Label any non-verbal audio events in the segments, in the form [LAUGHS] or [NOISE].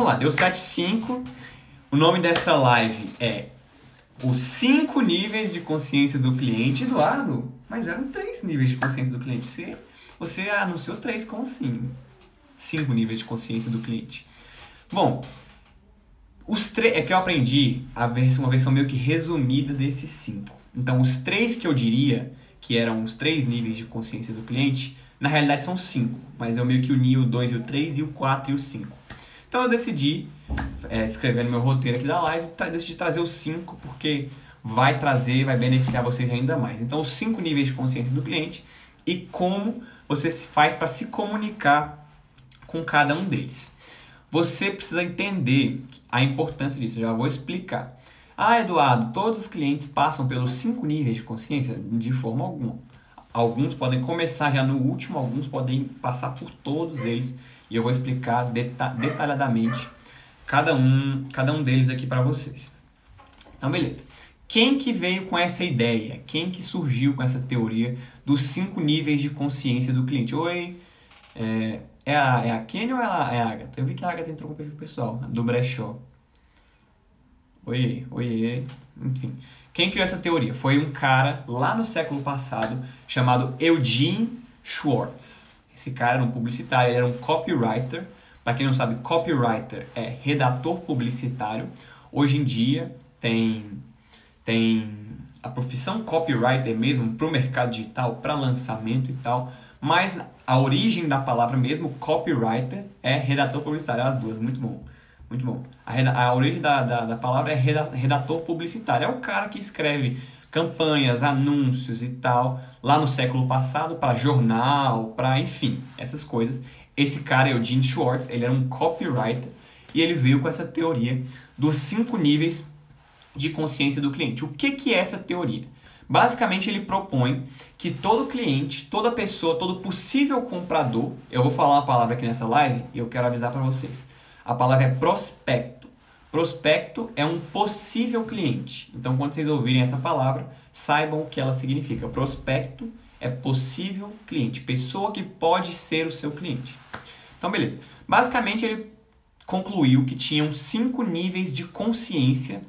vamos lá, deu 7,5. O nome dessa live é Os 5 níveis de consciência do cliente. Eduardo, mas eram 3 níveis de consciência do cliente. Você, você anunciou 3, como assim? 5 níveis de consciência do cliente. Bom, os três. É que eu aprendi a versão, uma versão meio que resumida desses 5. Então, os três que eu diria que eram os três níveis de consciência do cliente, na realidade são cinco, mas eu meio que uni o 2 e o 3 e o 4 e o 5. Então eu decidi, é, escrevendo meu roteiro aqui da live, tra decidi trazer os cinco porque vai trazer, vai beneficiar vocês ainda mais. Então os cinco níveis de consciência do cliente e como você faz para se comunicar com cada um deles. Você precisa entender a importância disso, eu já vou explicar. Ah, Eduardo, todos os clientes passam pelos cinco níveis de consciência? De forma alguma. Alguns podem começar já no último, alguns podem passar por todos eles e eu vou explicar deta detalhadamente cada um, cada um deles aqui para vocês. Então, beleza. Quem que veio com essa ideia? Quem que surgiu com essa teoria dos cinco níveis de consciência do cliente? Oi, é, é a, é a Kenny ou é a, é a Agatha? Eu vi que a Agatha entrou com o perfil pessoal, do brechó. Oi, oi, enfim. Quem criou essa teoria? Foi um cara lá no século passado chamado Eugene Schwartz. Esse cara era um publicitário, ele era um copywriter. Para quem não sabe, copywriter é redator publicitário. Hoje em dia tem tem a profissão copywriter mesmo para o mercado digital, para lançamento e tal. Mas a origem da palavra mesmo, copywriter, é redator publicitário, as duas, muito bom. Muito bom. A, a origem da, da, da palavra é redator publicitário. É o cara que escreve campanhas, anúncios e tal, lá no século passado, para jornal, para enfim, essas coisas. Esse cara é o Gene Schwartz, ele era um copywriter e ele veio com essa teoria dos cinco níveis de consciência do cliente. O que, que é essa teoria? Basicamente, ele propõe que todo cliente, toda pessoa, todo possível comprador, eu vou falar uma palavra aqui nessa live e eu quero avisar para vocês. A palavra é prospecto. Prospecto é um possível cliente. Então, quando vocês ouvirem essa palavra, saibam o que ela significa. Prospecto é possível cliente, pessoa que pode ser o seu cliente. Então, beleza. Basicamente, ele concluiu que tinham cinco níveis de consciência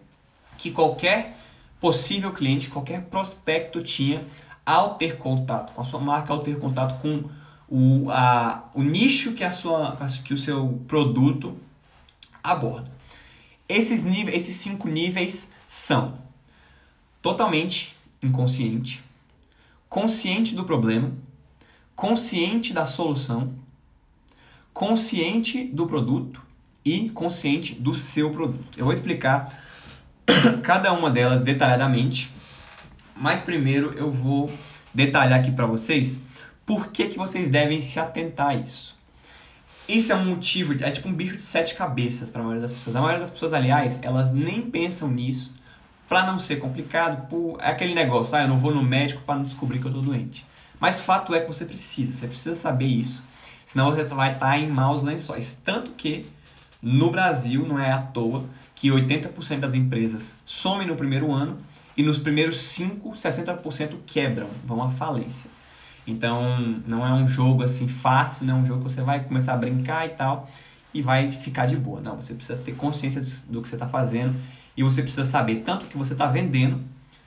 que qualquer possível cliente, qualquer prospecto tinha ao ter contato com a sua marca, ao ter contato com o, a, o nicho que, a sua, que o seu produto aborda. Esses, níveis, esses cinco níveis são totalmente inconsciente, consciente do problema, consciente da solução, consciente do produto e consciente do seu produto. Eu vou explicar [COUGHS] cada uma delas detalhadamente, mas primeiro eu vou detalhar aqui para vocês por que, que vocês devem se atentar a isso? Isso é um motivo, é tipo um bicho de sete cabeças para a maioria das pessoas. A maioria das pessoas, aliás, elas nem pensam nisso para não ser complicado. Por, é aquele negócio, ah, eu não vou no médico para não descobrir que eu estou doente. Mas fato é que você precisa, você precisa saber isso. Senão você vai estar tá em maus lençóis. Tanto que no Brasil não é à toa que 80% das empresas somem no primeiro ano e nos primeiros 5, 60% quebram, vão à falência. Então, não é um jogo assim fácil, não é um jogo que você vai começar a brincar e tal e vai ficar de boa. Não, você precisa ter consciência do que você está fazendo e você precisa saber tanto o que você está vendendo.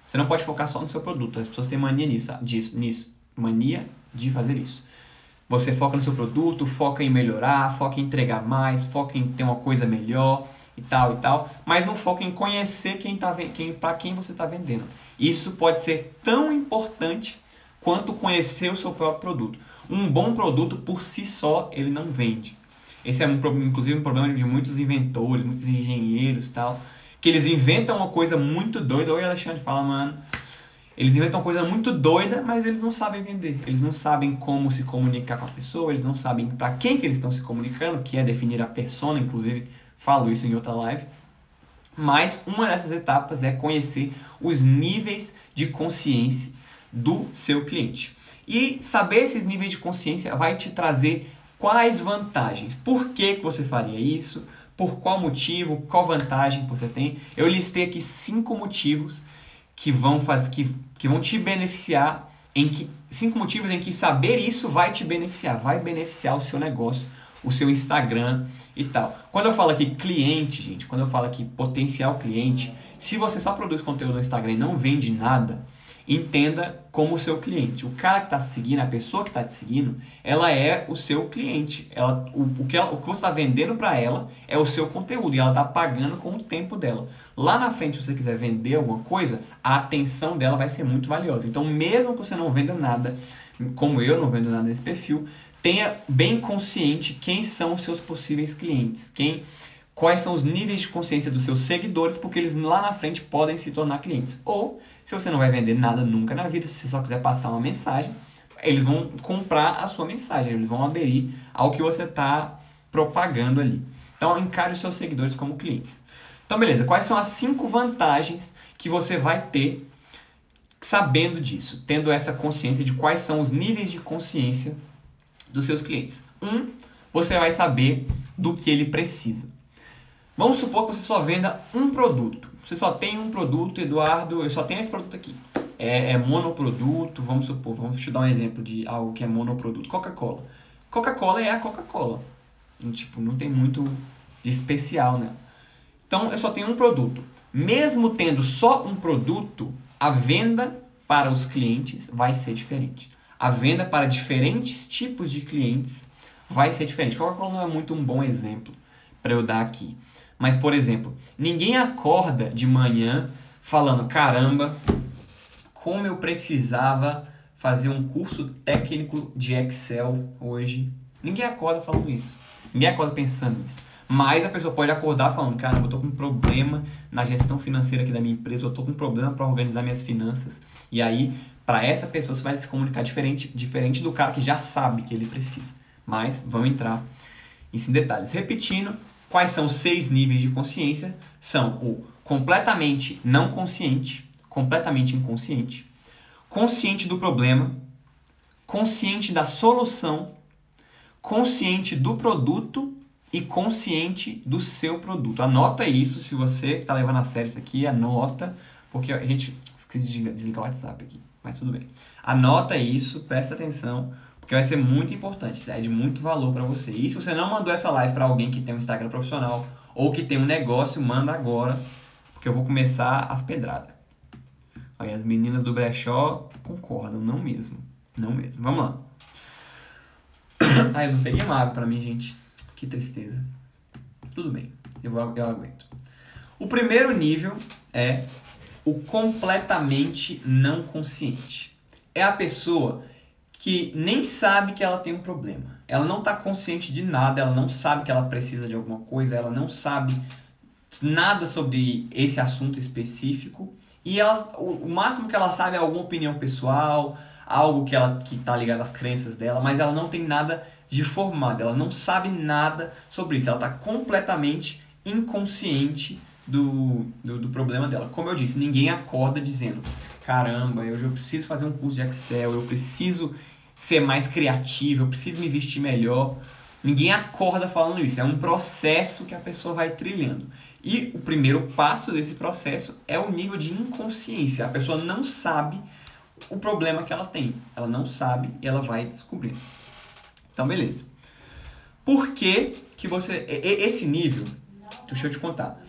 Você não pode focar só no seu produto. As pessoas têm mania nisso, disso, nisso, mania de fazer isso. Você foca no seu produto, foca em melhorar, foca em entregar mais, foca em ter uma coisa melhor e tal e tal, mas não foca em conhecer quem tá quem para quem você está vendendo. Isso pode ser tão importante quanto conhecer o seu próprio produto. Um bom produto por si só ele não vende. Esse é um, inclusive um problema de muitos inventores, muitos engenheiros tal, que eles inventam uma coisa muito doida. Oi, Alexandre, fala, mano. Eles inventam uma coisa muito doida, mas eles não sabem vender. Eles não sabem como se comunicar com a pessoa, eles não sabem para quem que eles estão se comunicando, que é definir a persona, inclusive falo isso em outra live. Mas uma dessas etapas é conhecer os níveis de consciência do seu cliente. E saber esses níveis de consciência vai te trazer quais vantagens. Por que, que você faria isso? Por qual motivo? Qual vantagem você tem? Eu listei aqui cinco motivos que vão, faz, que, que vão te beneficiar em que cinco motivos em que saber isso vai te beneficiar, vai beneficiar o seu negócio o seu Instagram e tal. Quando eu falo aqui cliente, gente, quando eu falo aqui potencial cliente, se você só produz conteúdo no Instagram e não vende nada, entenda como o seu cliente. O cara que está seguindo, a pessoa que está te seguindo, ela é o seu cliente. Ela, o, o, que, ela, o que você está vendendo para ela é o seu conteúdo e ela está pagando com o tempo dela. Lá na frente, se você quiser vender alguma coisa, a atenção dela vai ser muito valiosa. Então, mesmo que você não venda nada, como eu não vendo nada nesse perfil, tenha bem consciente quem são os seus possíveis clientes, quem quais são os níveis de consciência dos seus seguidores, porque eles lá na frente podem se tornar clientes. Ou, se você não vai vender nada nunca na vida, se você só quiser passar uma mensagem, eles vão comprar a sua mensagem, eles vão aderir ao que você está propagando ali. Então, encare os seus seguidores como clientes. Então, beleza, quais são as cinco vantagens que você vai ter sabendo disso, tendo essa consciência de quais são os níveis de consciência dos seus clientes? Um, você vai saber do que ele precisa. Vamos supor que você só venda um produto. Você só tem um produto, Eduardo, eu só tenho esse produto aqui. É, é monoproduto, vamos supor, vamos te dar um exemplo de algo que é monoproduto. Coca-Cola. Coca-Cola é a Coca-Cola. Tipo, não tem muito de especial, né? Então, eu só tenho um produto. Mesmo tendo só um produto, a venda para os clientes vai ser diferente. A venda para diferentes tipos de clientes vai ser diferente. Coca-Cola não é muito um bom exemplo para eu dar aqui. Mas, por exemplo, ninguém acorda de manhã falando: caramba, como eu precisava fazer um curso técnico de Excel hoje. Ninguém acorda falando isso. Ninguém acorda pensando nisso. Mas a pessoa pode acordar falando: caramba, eu tô com um problema na gestão financeira aqui da minha empresa, eu tô com um problema para organizar minhas finanças. E aí, para essa pessoa, você vai se comunicar diferente, diferente do cara que já sabe que ele precisa. Mas vamos entrar em detalhes. Repetindo, Quais são os seis níveis de consciência? São o completamente não consciente, completamente inconsciente, consciente do problema, consciente da solução, consciente do produto e consciente do seu produto. Anota isso se você está levando a sério isso aqui, anota, porque a gente esqueci de desligar o WhatsApp aqui, mas tudo bem. Anota isso, presta atenção, porque vai ser muito importante, é de muito valor para você. E se você não mandou essa live para alguém que tem um Instagram profissional ou que tem um negócio, manda agora, porque eu vou começar as pedradas. Aí as meninas do brechó concordam, não mesmo, não mesmo. Vamos lá. [COUGHS] Ai, eu não peguei uma água para mim, gente. Que tristeza. Tudo bem, eu, vou, eu aguento. O primeiro nível é o completamente não consciente. É a pessoa que nem sabe que ela tem um problema. Ela não está consciente de nada, ela não sabe que ela precisa de alguma coisa, ela não sabe nada sobre esse assunto específico e ela, o, máximo que ela sabe é alguma opinião pessoal, algo que ela que está ligado às crenças dela, mas ela não tem nada de formado, ela não sabe nada sobre isso, ela está completamente inconsciente do, do, do, problema dela. Como eu disse, ninguém acorda dizendo: caramba, eu, eu preciso fazer um curso de Excel, eu preciso ser mais criativo, eu preciso me vestir melhor. Ninguém acorda falando isso, é um processo que a pessoa vai trilhando. E o primeiro passo desse processo é o nível de inconsciência. A pessoa não sabe o problema que ela tem. Ela não sabe e ela vai descobrindo. Então, beleza. Por que, que você. Esse nível, deixa eu te contar.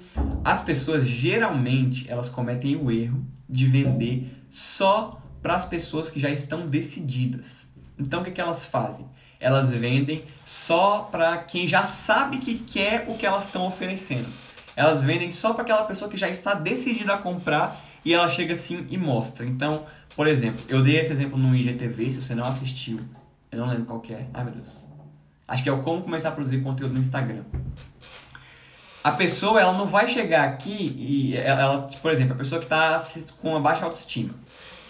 As pessoas geralmente elas cometem o erro de vender só para as pessoas que já estão decididas. Então o que, que elas fazem? Elas vendem só para quem já sabe que quer o que elas estão oferecendo. Elas vendem só para aquela pessoa que já está decidida a comprar e ela chega assim e mostra. Então, por exemplo, eu dei esse exemplo no IGTV, se você não assistiu, eu não lembro qual que é. Ai meu Deus. Acho que é o como começar a produzir conteúdo no Instagram. A pessoa ela não vai chegar aqui e ela, por exemplo, a pessoa que está com uma baixa autoestima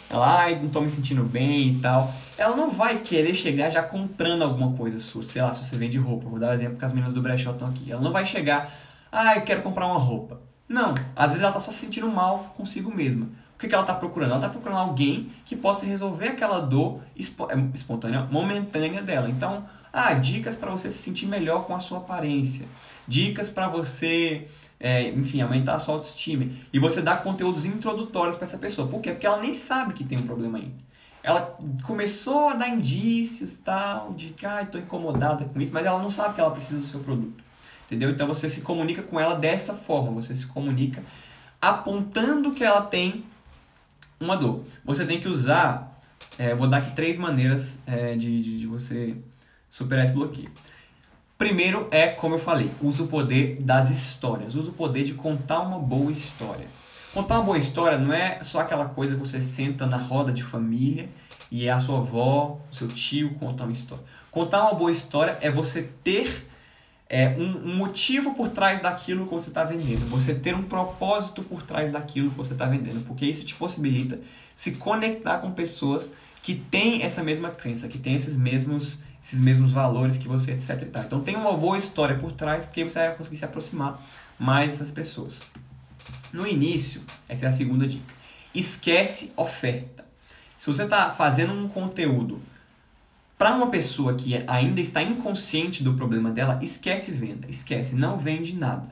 ela, ai, não tô me sentindo bem e tal. Ela não vai querer chegar já comprando alguma coisa sua, sei lá, se você vende roupa. Vou dar um exemplo que as meninas do brechó estão aqui. Ela não vai chegar, ai, quero comprar uma roupa. Não, às vezes ela tá só se sentindo mal consigo mesma. O que, que ela tá procurando? Ela tá procurando alguém que possa resolver aquela dor é, espontânea, momentânea dela. Então, ah, dicas para você se sentir melhor com a sua aparência. Dicas para você é, enfim, aumentar a sua autoestima. E você dá conteúdos introdutórios para essa pessoa. Por quê? Porque ela nem sabe que tem um problema aí. Ela começou a dar indícios tal, de que ah, estou incomodada com isso, mas ela não sabe que ela precisa do seu produto. Entendeu? Então você se comunica com ela dessa forma, você se comunica apontando que ela tem uma dor. Você tem que usar, é, vou dar aqui três maneiras é, de, de, de você superar esse bloqueio. Primeiro é, como eu falei, usa o poder das histórias, usa o poder de contar uma boa história. Contar uma boa história não é só aquela coisa que você senta na roda de família e é a sua avó, o seu tio contar uma história. Contar uma boa história é você ter é, um, um motivo por trás daquilo que você está vendendo, você ter um propósito por trás daquilo que você está vendendo, porque isso te possibilita se conectar com pessoas que têm essa mesma crença, que têm esses mesmos, esses mesmos valores que você, etc. Então tem uma boa história por trás, porque você vai conseguir se aproximar mais dessas pessoas. No início, essa é a segunda dica. Esquece oferta. Se você está fazendo um conteúdo para uma pessoa que ainda está inconsciente do problema dela, esquece venda, esquece, não vende nada.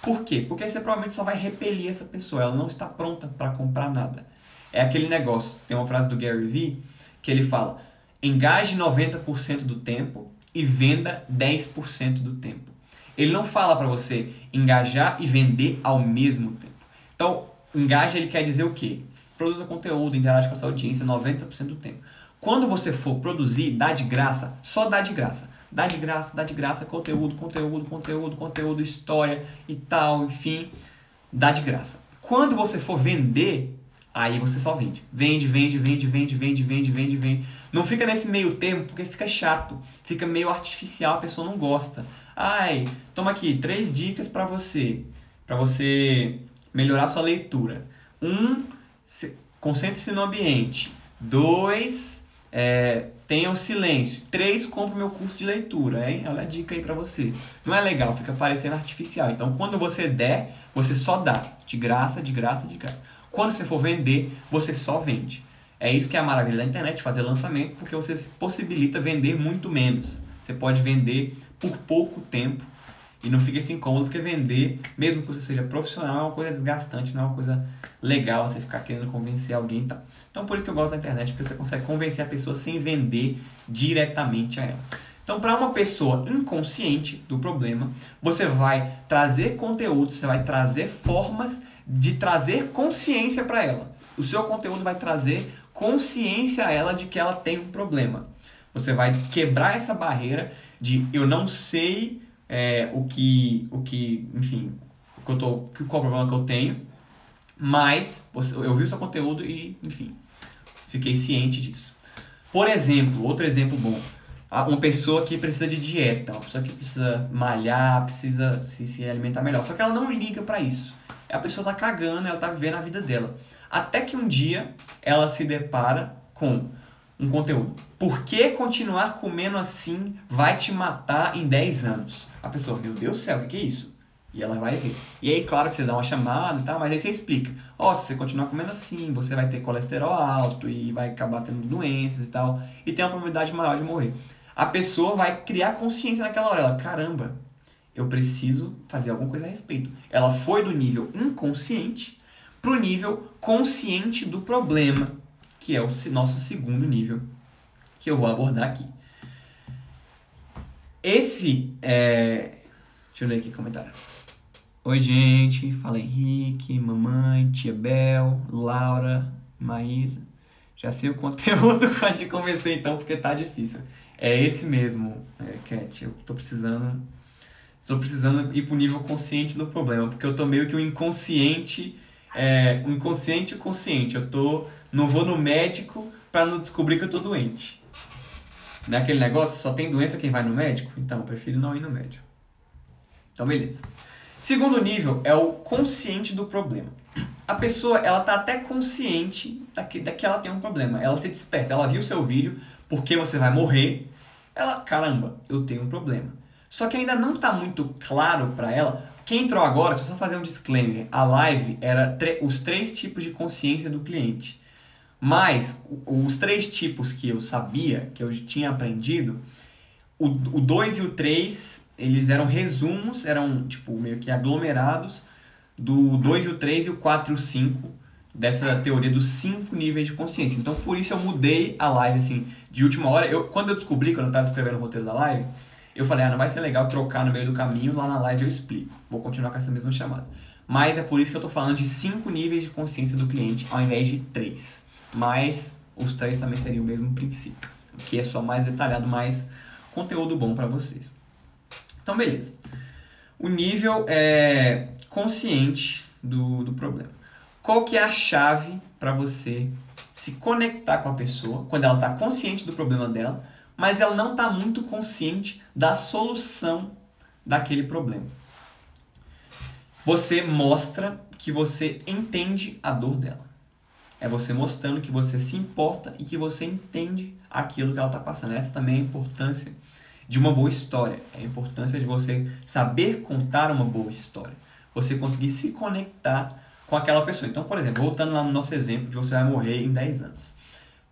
Por quê? Porque você provavelmente só vai repelir essa pessoa, ela não está pronta para comprar nada. É aquele negócio, tem uma frase do Gary Vee que ele fala: engaje 90% do tempo e venda 10% do tempo. Ele não fala para você engajar e vender ao mesmo tempo. Então, engaja ele quer dizer o quê? Produza conteúdo, interage com a sua audiência 90% do tempo. Quando você for produzir, dá de graça, só dá de graça. Dá de graça, dá de graça, conteúdo, conteúdo, conteúdo, conteúdo, história e tal, enfim, dá de graça. Quando você for vender, aí você só vende. Vende, vende, vende, vende, vende, vende, vende, vende. Não fica nesse meio tempo, porque fica chato, fica meio artificial, a pessoa não gosta. Ai, toma aqui três dicas para você, para você melhorar sua leitura. Um, concentre-se no ambiente. Dois, é, tenha o silêncio. Três, compre meu curso de leitura, hein? Olha a dica aí pra você. Não é legal, fica parecendo artificial. Então, quando você der, você só dá. De graça, de graça, de graça. Quando você for vender, você só vende. É isso que é a maravilha da internet, fazer lançamento, porque você possibilita vender muito menos. Você pode vender por pouco tempo e não fica esse incômodo, porque vender, mesmo que você seja profissional, é uma coisa desgastante, não é uma coisa legal você ficar querendo convencer alguém e tal. Então por isso que eu gosto da internet, porque você consegue convencer a pessoa sem vender diretamente a ela. Então, para uma pessoa inconsciente do problema, você vai trazer conteúdo, você vai trazer formas de trazer consciência para ela. O seu conteúdo vai trazer consciência a ela de que ela tem um problema. Você vai quebrar essa barreira de eu não sei é, o que, o que, enfim, o que eu tô, qual o problema que eu tenho, mas eu vi o seu conteúdo e, enfim, fiquei ciente disso. Por exemplo, outro exemplo bom, uma pessoa que precisa de dieta, uma pessoa que precisa malhar, precisa se, se alimentar melhor, só que ela não liga para isso. A pessoa tá cagando, ela tá vivendo a vida dela. Até que um dia ela se depara com um conteúdo. Por que continuar comendo assim vai te matar em 10 anos? A pessoa, meu Deus do céu, o que é isso? E ela vai ver. E aí, claro que você dá uma chamada e tal, mas aí você explica. Ó, oh, se você continuar comendo assim, você vai ter colesterol alto e vai acabar tendo doenças e tal. E tem uma probabilidade maior de morrer. A pessoa vai criar consciência naquela hora. Ela, caramba, eu preciso fazer alguma coisa a respeito. Ela foi do nível inconsciente para o nível consciente do problema que é o nosso segundo nível que eu vou abordar aqui. Esse é. Deixa eu ler aqui o comentário. Oi, gente. Fala Henrique, mamãe, tia Bel, Laura, Maísa. Já sei o conteúdo [LAUGHS] que te convencer então, porque tá difícil. É esse mesmo, é, Cat. Eu tô precisando. Tô precisando ir pro nível consciente do problema, porque eu tô meio que um inconsciente. É, um inconsciente consciente. Eu tô não vou no médico para não descobrir que eu tô doente. Não é aquele negócio, só tem doença quem vai no médico? Então, eu prefiro não ir no médico. Então, beleza. Segundo nível é o consciente do problema. A pessoa, ela tá até consciente daqui, que ela tem um problema. Ela se desperta, ela viu o seu vídeo, porque você vai morrer. Ela, caramba, eu tenho um problema. Só que ainda não tá muito claro para ela. Quem entrou agora, deixa eu só fazer um disclaimer. A live era os três tipos de consciência do cliente. Mas os três tipos que eu sabia, que eu tinha aprendido, o 2 e o 3, eles eram resumos, eram tipo meio que aglomerados do 2 e o 3 e o 4 e o 5 dessa teoria dos cinco níveis de consciência. Então, por isso eu mudei a live, assim, de última hora. Eu, quando eu descobri, quando eu estava escrevendo o roteiro da live, eu falei, ah, não vai ser legal trocar no meio do caminho, lá na live eu explico. Vou continuar com essa mesma chamada. Mas é por isso que eu estou falando de cinco níveis de consciência do cliente, ao invés de três. Mas os três também seriam o mesmo princípio, que é só mais detalhado, mais conteúdo bom para vocês. Então, beleza. O nível é consciente do, do problema. Qual que é a chave para você se conectar com a pessoa quando ela está consciente do problema dela, mas ela não está muito consciente da solução daquele problema? Você mostra que você entende a dor dela. É você mostrando que você se importa e que você entende aquilo que ela está passando. Essa também é a importância de uma boa história. É a importância de você saber contar uma boa história. Você conseguir se conectar com aquela pessoa. Então, por exemplo, voltando lá no nosso exemplo de você vai morrer em 10 anos.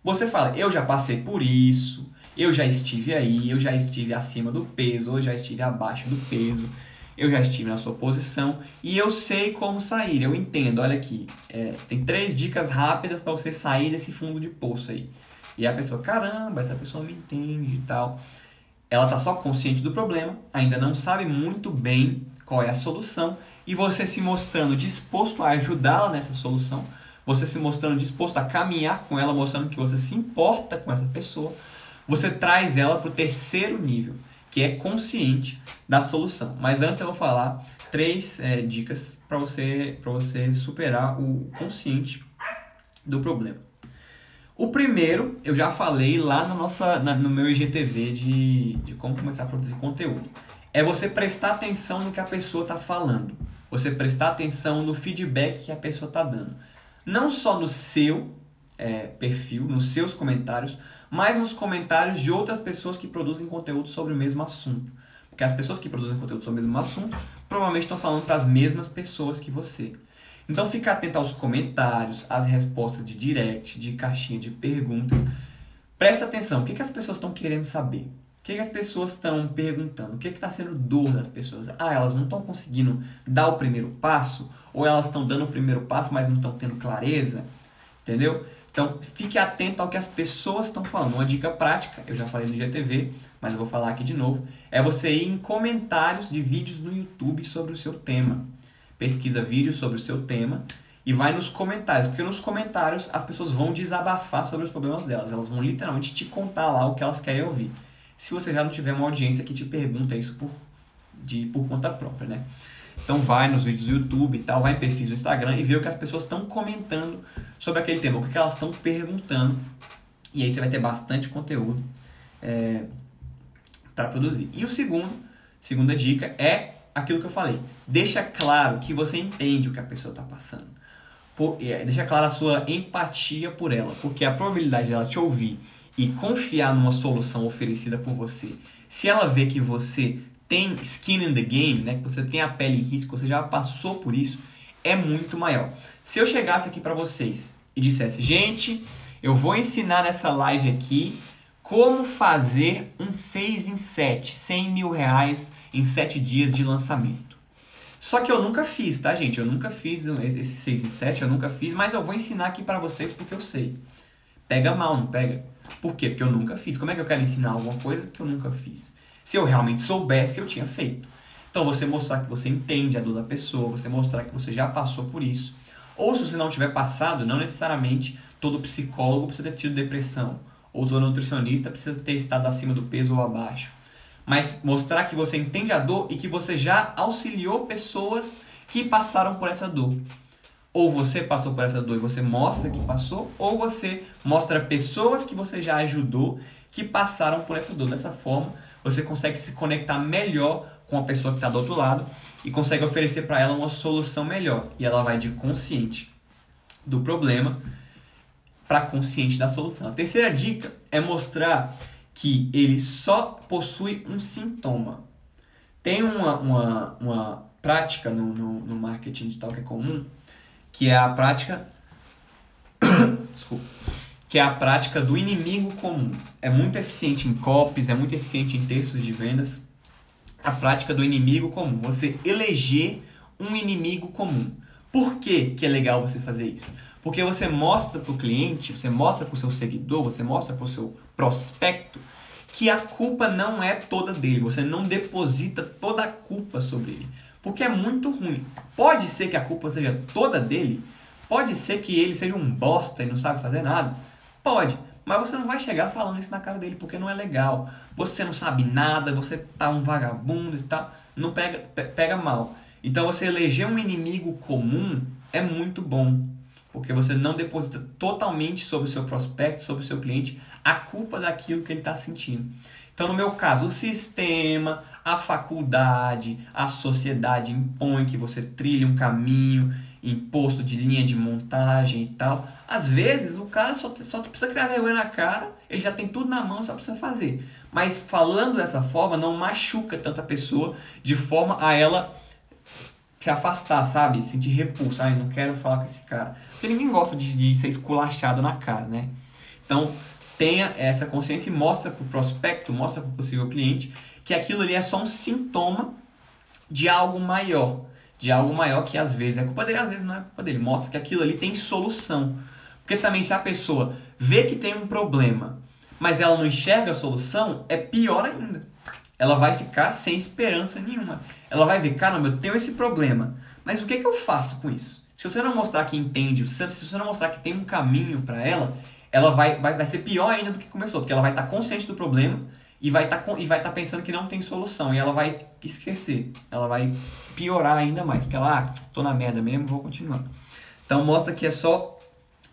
Você fala, eu já passei por isso, eu já estive aí, eu já estive acima do peso, eu já estive abaixo do peso, eu já estive na sua posição e eu sei como sair, eu entendo. Olha aqui, é, tem três dicas rápidas para você sair desse fundo de poço aí. E a pessoa, caramba, essa pessoa me entende e tal. Ela está só consciente do problema, ainda não sabe muito bem qual é a solução e você se mostrando disposto a ajudá-la nessa solução, você se mostrando disposto a caminhar com ela, mostrando que você se importa com essa pessoa, você traz ela para o terceiro nível, que é consciente da solução. Mas antes eu vou falar três é, dicas para você, você superar o consciente do problema. O primeiro, eu já falei lá na nossa, na, no meu IGTV de, de como começar a produzir conteúdo. É você prestar atenção no que a pessoa está falando você prestar atenção no feedback que a pessoa está dando. Não só no seu é, perfil, nos seus comentários, mas nos comentários de outras pessoas que produzem conteúdo sobre o mesmo assunto. Porque as pessoas que produzem conteúdo sobre o mesmo assunto provavelmente estão falando para as mesmas pessoas que você. Então fica atento aos comentários, às respostas de direct, de caixinha de perguntas. Preste atenção, o que, que as pessoas estão querendo saber? que, que as pessoas estão perguntando? O que está sendo dor das pessoas? Ah, elas não estão conseguindo dar o primeiro passo? Ou elas estão dando o primeiro passo, mas não estão tendo clareza? Entendeu? Então, fique atento ao que as pessoas estão falando. Uma dica prática, eu já falei no GTV, mas eu vou falar aqui de novo, é você ir em comentários de vídeos no YouTube sobre o seu tema. Pesquisa vídeos sobre o seu tema e vai nos comentários, porque nos comentários as pessoas vão desabafar sobre os problemas delas. Elas vão literalmente te contar lá o que elas querem ouvir se você já não tiver uma audiência que te pergunta isso por, de, por conta própria, né? Então vai nos vídeos do YouTube e tal, vai em perfis do Instagram e vê o que as pessoas estão comentando sobre aquele tema, o que elas estão perguntando. E aí você vai ter bastante conteúdo é, para produzir. E o segundo, segunda dica é aquilo que eu falei. Deixa claro que você entende o que a pessoa está passando. Por, é, deixa claro a sua empatia por ela, porque a probabilidade dela te ouvir e confiar numa solução oferecida por você, se ela vê que você tem skin in the game, né, que você tem a pele em risco, você já passou por isso, é muito maior. Se eu chegasse aqui para vocês e dissesse, gente, eu vou ensinar nessa live aqui como fazer um 6 em 7, 100 mil reais em 7 dias de lançamento. Só que eu nunca fiz, tá, gente? Eu nunca fiz esse 6 em 7, eu nunca fiz, mas eu vou ensinar aqui para vocês porque eu sei. Pega mal, não pega? Por quê? Porque eu nunca fiz. Como é que eu quero ensinar alguma coisa que eu nunca fiz? Se eu realmente soubesse, eu tinha feito. Então, você mostrar que você entende a dor da pessoa, você mostrar que você já passou por isso. Ou se você não tiver passado, não necessariamente todo psicólogo precisa ter tido depressão. Ou todo nutricionista precisa ter estado acima do peso ou abaixo. Mas mostrar que você entende a dor e que você já auxiliou pessoas que passaram por essa dor. Ou você passou por essa dor e você mostra que passou, ou você mostra pessoas que você já ajudou que passaram por essa dor. Dessa forma, você consegue se conectar melhor com a pessoa que está do outro lado e consegue oferecer para ela uma solução melhor. E ela vai de consciente do problema para consciente da solução. A terceira dica é mostrar que ele só possui um sintoma. Tem uma, uma, uma prática no, no, no marketing digital que é comum, que é a prática [COUGHS] desculpa, que é a prática do inimigo comum. É muito eficiente em copies, é muito eficiente em textos de vendas. A prática do inimigo comum, você eleger um inimigo comum. Por que, que é legal você fazer isso? Porque você mostra para o cliente, você mostra para o seu seguidor, você mostra para o seu prospecto que a culpa não é toda dele. Você não deposita toda a culpa sobre ele. Porque é muito ruim. Pode ser que a culpa seja toda dele. Pode ser que ele seja um bosta e não sabe fazer nada. Pode. Mas você não vai chegar falando isso na cara dele porque não é legal. Você não sabe nada, você tá um vagabundo e tal. Não pega, pega mal. Então você eleger um inimigo comum é muito bom. Porque você não deposita totalmente sobre o seu prospecto, sobre o seu cliente, a culpa daquilo que ele está sentindo. Então, no meu caso, o sistema, a faculdade, a sociedade impõe que você trilhe um caminho imposto de linha de montagem e tal. Às vezes o cara só, só precisa criar vergonha na cara, ele já tem tudo na mão, só precisa fazer. Mas falando dessa forma, não machuca tanta pessoa de forma a ela se afastar, sabe? Sentir repulso. Ai, não quero falar com esse cara. Porque ninguém gosta de, de ser esculachado na cara, né? Então, tenha essa consciência e mostra para o prospecto, mostra para o possível cliente que aquilo ali é só um sintoma de algo maior de algo maior que às vezes é culpa dele, às vezes não é culpa dele. Mostra que aquilo ali tem solução. Porque também se a pessoa vê que tem um problema, mas ela não enxerga a solução, é pior ainda. Ela vai ficar sem esperança nenhuma. Ela vai ver, caramba, eu tenho esse problema, mas o que, é que eu faço com isso? Se você não mostrar que entende, se você não mostrar que tem um caminho para ela, ela vai, vai, vai ser pior ainda do que começou, porque ela vai estar consciente do problema e vai tá, estar tá pensando que não tem solução e ela vai esquecer, ela vai piorar ainda mais, porque ela, ah, tô na merda mesmo, vou continuar. Então mostra que é só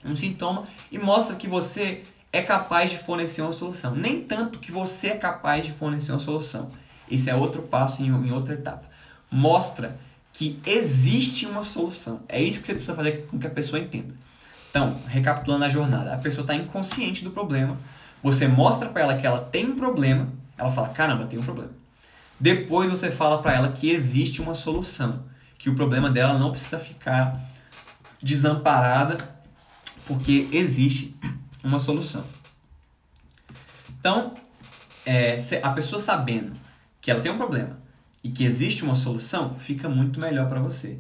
um sintoma e mostra que você é capaz de fornecer uma solução. Nem tanto que você é capaz de fornecer uma solução. Esse é outro passo em, em outra etapa. Mostra que existe uma solução. É isso que você precisa fazer com que a pessoa entenda. Então, recapitulando a jornada, a pessoa está inconsciente do problema, você mostra para ela que ela tem um problema, ela fala: "Caramba, tem um problema". Depois você fala para ela que existe uma solução, que o problema dela não precisa ficar desamparada, porque existe uma solução. Então, é, a pessoa sabendo que ela tem um problema e que existe uma solução, fica muito melhor para você.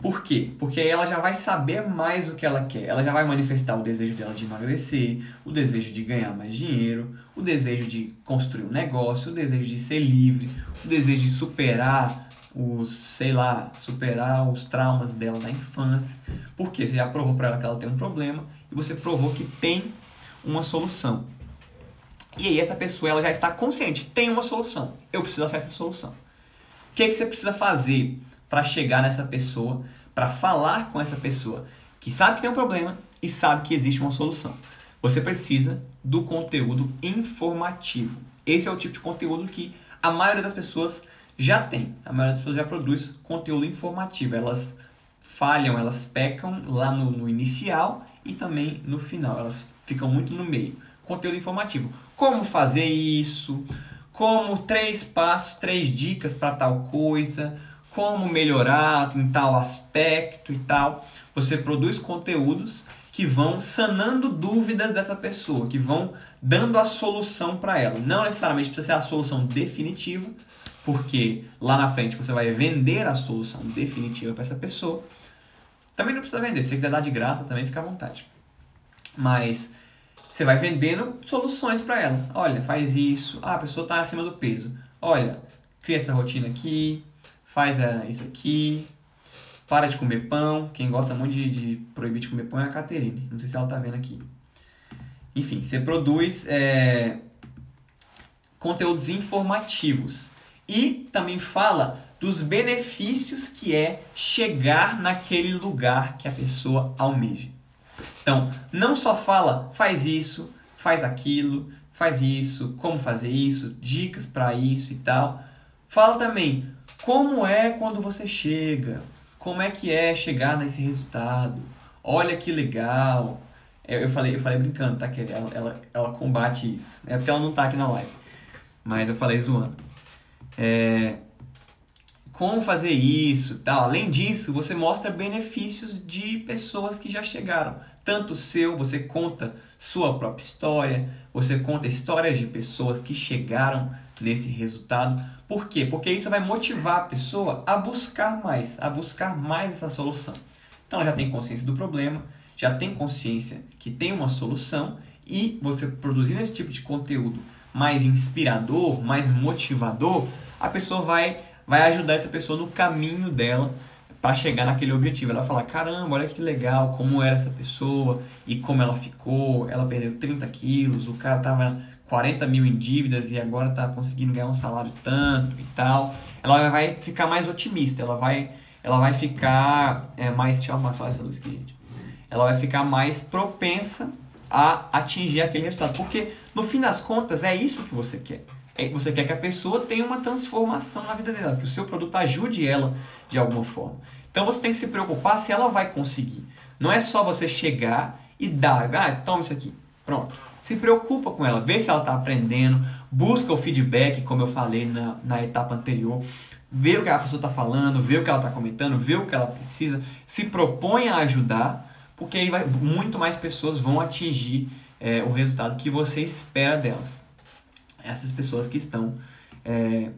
Por quê? Porque ela já vai saber mais o que ela quer. Ela já vai manifestar o desejo dela de emagrecer, o desejo de ganhar mais dinheiro, o desejo de construir um negócio, o desejo de ser livre, o desejo de superar os, sei lá, superar os traumas dela da infância. Porque você já provou para ela que ela tem um problema e você provou que tem uma solução. E aí essa pessoa ela já está consciente, tem uma solução. Eu preciso achar essa solução. O que, é que você precisa fazer para chegar nessa pessoa, para falar com essa pessoa que sabe que tem um problema e sabe que existe uma solução. Você precisa do conteúdo informativo. Esse é o tipo de conteúdo que a maioria das pessoas já tem. A maioria das pessoas já produz conteúdo informativo. Elas falham, elas pecam lá no, no inicial e também no final. Elas ficam muito no meio. Conteúdo informativo. Como fazer isso? Como três passos, três dicas para tal coisa como melhorar em tal aspecto e tal. Você produz conteúdos que vão sanando dúvidas dessa pessoa, que vão dando a solução para ela. Não necessariamente precisa ser a solução definitiva, porque lá na frente você vai vender a solução definitiva para essa pessoa. Também não precisa vender, se você quiser dar de graça também fica à vontade. Mas você vai vendendo soluções para ela. Olha, faz isso. Ah, a pessoa está acima do peso. Olha, cria essa rotina aqui, faz é, isso aqui, para de comer pão. Quem gosta muito de, de, proibir de comer pão é a Caterine. Não sei se ela tá vendo aqui. Enfim, você produz é, conteúdos informativos e também fala dos benefícios que é chegar naquele lugar que a pessoa almeja. Então, não só fala faz isso, faz aquilo, faz isso, como fazer isso, dicas para isso e tal. Fala também como é quando você chega? Como é que é chegar nesse resultado? Olha que legal. É, eu falei, eu falei brincando, tá? Que ela, ela, ela combate isso. É porque ela não tá aqui na live. Mas eu falei zoando. É, como fazer isso, tal. Além disso, você mostra benefícios de pessoas que já chegaram. Tanto seu, você conta sua própria história, você conta histórias de pessoas que chegaram nesse resultado. Por quê? Porque isso vai motivar a pessoa a buscar mais, a buscar mais essa solução. Então ela já tem consciência do problema já tem consciência que tem uma solução e você produzindo esse tipo de conteúdo mais inspirador, mais motivador, a pessoa vai, vai ajudar essa pessoa no caminho dela para chegar naquele objetivo. Ela vai falar: caramba, olha que legal, como era essa pessoa e como ela ficou. Ela perdeu 30 quilos, o cara tava 40 mil em dívidas e agora tá conseguindo ganhar um salário tanto e tal. Ela vai ficar mais otimista, ela vai, ela vai ficar é, mais. Deixa eu arrumar essa luz aqui, gente. Ela vai ficar mais propensa a atingir aquele resultado. Porque, no fim das contas, é isso que você quer. É, você quer que a pessoa tenha uma transformação na vida dela, que o seu produto ajude ela de alguma forma. Então você tem que se preocupar se ela vai conseguir. Não é só você chegar e dar, ah, toma isso aqui, pronto. Se preocupa com ela, vê se ela está aprendendo, busca o feedback, como eu falei na, na etapa anterior, vê o que a pessoa está falando, vê o que ela está comentando, vê o que ela precisa, se propõe a ajudar porque aí vai, muito mais pessoas vão atingir é, o resultado que você espera delas. Essas pessoas que estão é,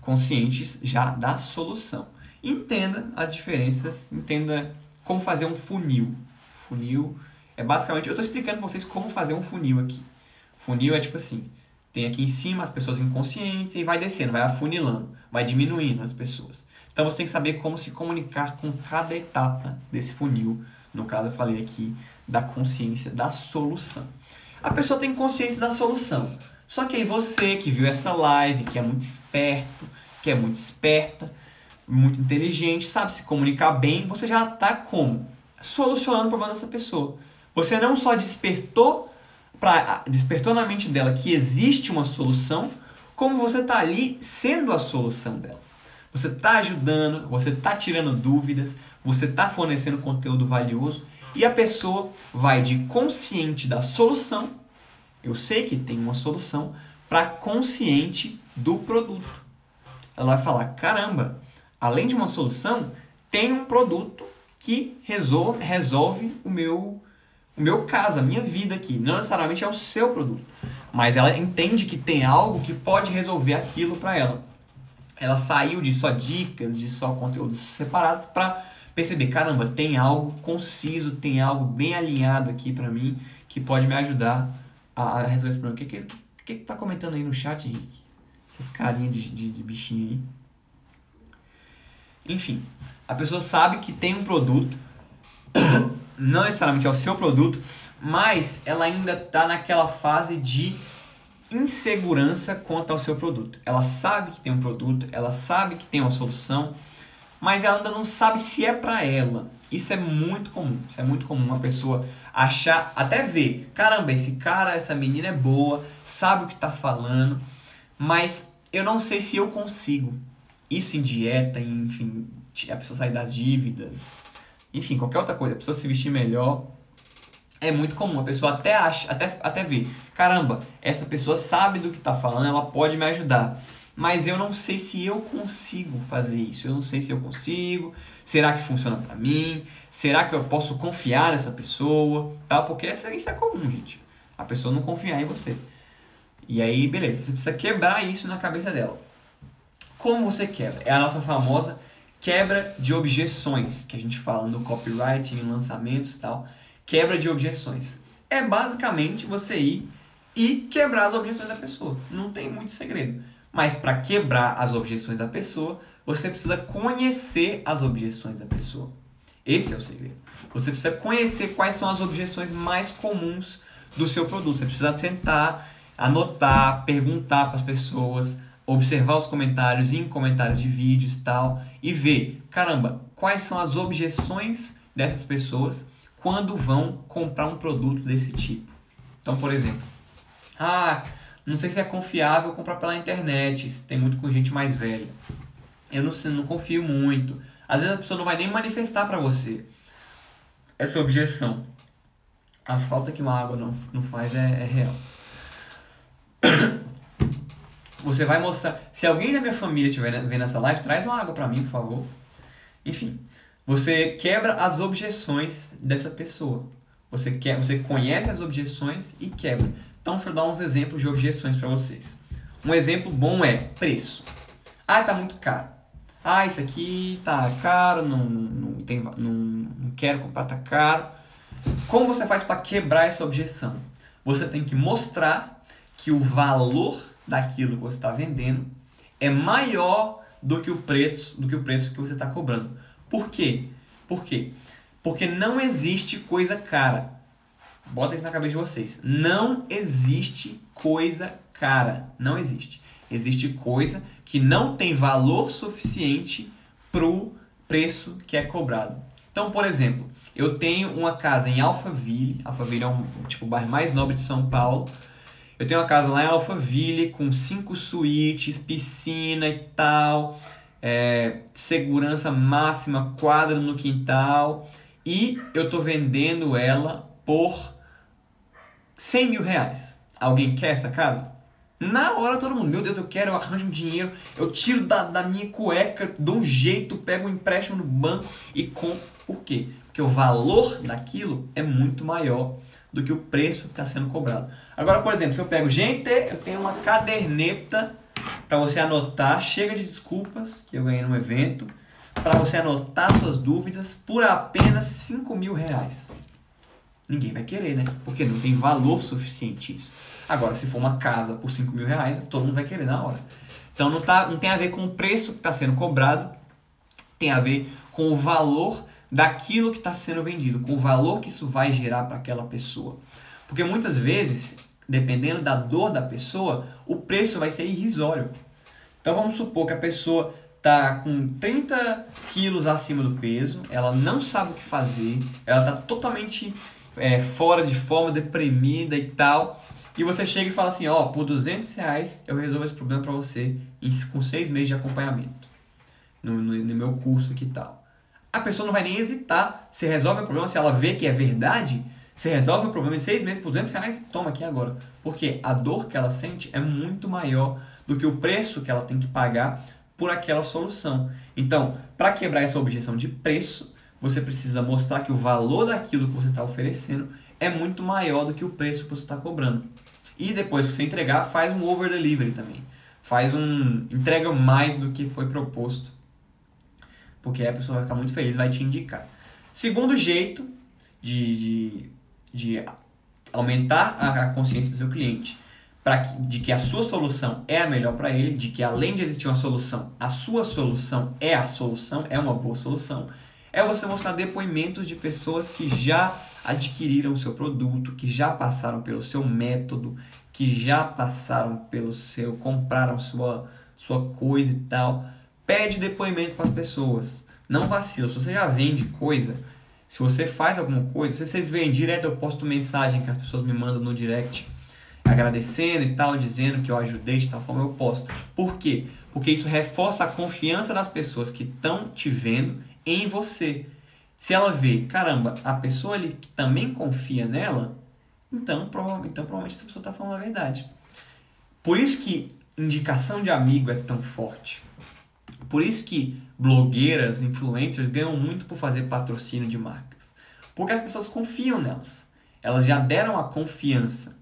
conscientes já da solução. Entenda as diferenças, entenda como fazer um funil. Funil é basicamente, eu estou explicando para vocês como fazer um funil aqui. Funil é tipo assim, tem aqui em cima as pessoas inconscientes e vai descendo, vai afunilando, vai diminuindo as pessoas. Então você tem que saber como se comunicar com cada etapa desse funil no caso, eu falei aqui da consciência da solução. A pessoa tem consciência da solução. Só que aí você que viu essa live, que é muito esperto, que é muito esperta, muito inteligente, sabe se comunicar bem, você já está como? Solucionando o problema dessa pessoa. Você não só despertou, pra, despertou na mente dela que existe uma solução, como você está ali sendo a solução dela. Você está ajudando, você está tirando dúvidas, você está fornecendo conteúdo valioso e a pessoa vai de consciente da solução, eu sei que tem uma solução, para consciente do produto. Ela vai falar: caramba, além de uma solução, tem um produto que resolve, resolve o meu o meu caso, a minha vida aqui. Não necessariamente é o seu produto, mas ela entende que tem algo que pode resolver aquilo para ela. Ela saiu de só dicas, de só conteúdos separados para perceber, caramba, tem algo conciso, tem algo bem alinhado aqui para mim que pode me ajudar a, resolver esse problema. O que que, que que tá comentando aí no chat, Henrique? Essas carinhas de, de, de bichinho aí. Enfim, a pessoa sabe que tem um produto, [COUGHS] não necessariamente é o seu produto, mas ela ainda está naquela fase de insegurança quanto ao seu produto. Ela sabe que tem um produto, ela sabe que tem uma solução, mas ela ainda não sabe se é para ela. Isso é muito comum. Isso é muito comum uma pessoa achar, até ver, caramba, esse cara, essa menina é boa, sabe o que está falando, mas eu não sei se eu consigo. Isso em dieta, enfim, a pessoa sair das dívidas, enfim, qualquer outra coisa, a pessoa se vestir melhor. É muito comum, a pessoa até acha, até, até ver, caramba, essa pessoa sabe do que está falando, ela pode me ajudar mas eu não sei se eu consigo fazer isso. Eu não sei se eu consigo. Será que funciona para mim? Será que eu posso confiar nessa pessoa? Tá? Porque isso é comum, gente. A pessoa não confiar em você. E aí, beleza, você precisa quebrar isso na cabeça dela. Como você quebra? É a nossa famosa quebra de objeções, que a gente fala no copywriting, em lançamentos e tal. Quebra de objeções. É basicamente você ir e quebrar as objeções da pessoa. Não tem muito segredo. Mas para quebrar as objeções da pessoa, você precisa conhecer as objeções da pessoa. Esse é o segredo. Você precisa conhecer quais são as objeções mais comuns do seu produto. Você precisa sentar, anotar, perguntar para as pessoas, observar os comentários em comentários de vídeos e tal e ver, caramba, quais são as objeções dessas pessoas quando vão comprar um produto desse tipo. Então, por exemplo, ah, não sei se é confiável comprar pela internet, se tem muito com gente mais velha. Eu não, não confio muito. Às vezes a pessoa não vai nem manifestar para você essa objeção. A falta que uma água não, não faz é, é real. [COUGHS] Você vai mostrar. Se alguém da minha família estiver vendo essa live, traz uma água para mim, por favor. Enfim, você quebra as objeções dessa pessoa. Você, quer, você conhece as objeções e quebra. Então, deixa eu dar uns exemplos de objeções para vocês. Um exemplo bom é preço. Ah, tá muito caro. Ah, isso aqui tá caro, não, não, não, tem, não, não quero comprar, tá caro. Como você faz para quebrar essa objeção? Você tem que mostrar que o valor daquilo que você está vendendo é maior do que o preço do que o preço que você está cobrando. Por quê? Por quê? Porque não existe coisa cara. Bota isso na cabeça de vocês. Não existe coisa cara. Não existe. Existe coisa que não tem valor suficiente para o preço que é cobrado. Então, por exemplo, eu tenho uma casa em Alphaville. Alphaville é um tipo o bairro mais nobre de São Paulo. Eu tenho uma casa lá em Alphaville com cinco suítes, piscina e tal, é, segurança máxima, quadra no quintal. E eu tô vendendo ela por 100 mil reais. Alguém quer essa casa? Na hora todo mundo, meu Deus, eu quero, eu arranjo um dinheiro, eu tiro da, da minha cueca, dou um jeito, pego um empréstimo no banco e compro. Por quê? Porque o valor daquilo é muito maior do que o preço que está sendo cobrado. Agora, por exemplo, se eu pego, gente, eu tenho uma caderneta para você anotar, chega de desculpas que eu ganhei no evento, para você anotar suas dúvidas por apenas 5 mil reais. Ninguém vai querer, né? Porque não tem valor suficiente isso. Agora, se for uma casa por 5 mil reais, todo mundo vai querer na hora. Então não, tá, não tem a ver com o preço que está sendo cobrado, tem a ver com o valor daquilo que está sendo vendido, com o valor que isso vai gerar para aquela pessoa. Porque muitas vezes, dependendo da dor da pessoa, o preço vai ser irrisório. Então vamos supor que a pessoa está com 30 quilos acima do peso, ela não sabe o que fazer, ela está totalmente é, fora de forma, deprimida e tal. E você chega e fala assim, ó, por 200 reais eu resolvo esse problema para você com seis meses de acompanhamento no, no, no meu curso aqui e tal a pessoa não vai nem hesitar. Se resolve o problema, se ela vê que é verdade, se resolve o problema em seis meses por 200 reais, toma aqui agora. Porque a dor que ela sente é muito maior do que o preço que ela tem que pagar por aquela solução. Então, para quebrar essa objeção de preço, você precisa mostrar que o valor daquilo que você está oferecendo é muito maior do que o preço que você está cobrando. E depois que você entregar, faz um over delivery também. Faz um entrega mais do que foi proposto porque a pessoa vai ficar muito feliz vai te indicar. Segundo jeito de, de, de aumentar a consciência do seu cliente para de que a sua solução é a melhor para ele, de que além de existir uma solução, a sua solução é a solução, é uma boa solução, é você mostrar depoimentos de pessoas que já adquiriram o seu produto, que já passaram pelo seu método, que já passaram pelo seu, compraram sua, sua coisa e tal Pede depoimento para as pessoas. Não vacila. Se você já vende coisa, se você faz alguma coisa, se vocês veem direto, eu posto mensagem que as pessoas me mandam no direct agradecendo e tal, dizendo que eu ajudei de tal forma, eu posto. Por quê? Porque isso reforça a confiança das pessoas que estão te vendo em você. Se ela vê, caramba, a pessoa ali que também confia nela, então provavelmente, então, provavelmente essa pessoa está falando a verdade. Por isso que indicação de amigo é tão forte. Por isso que blogueiras, influencers ganham muito por fazer patrocínio de marcas. Porque as pessoas confiam nelas. Elas já deram a confiança.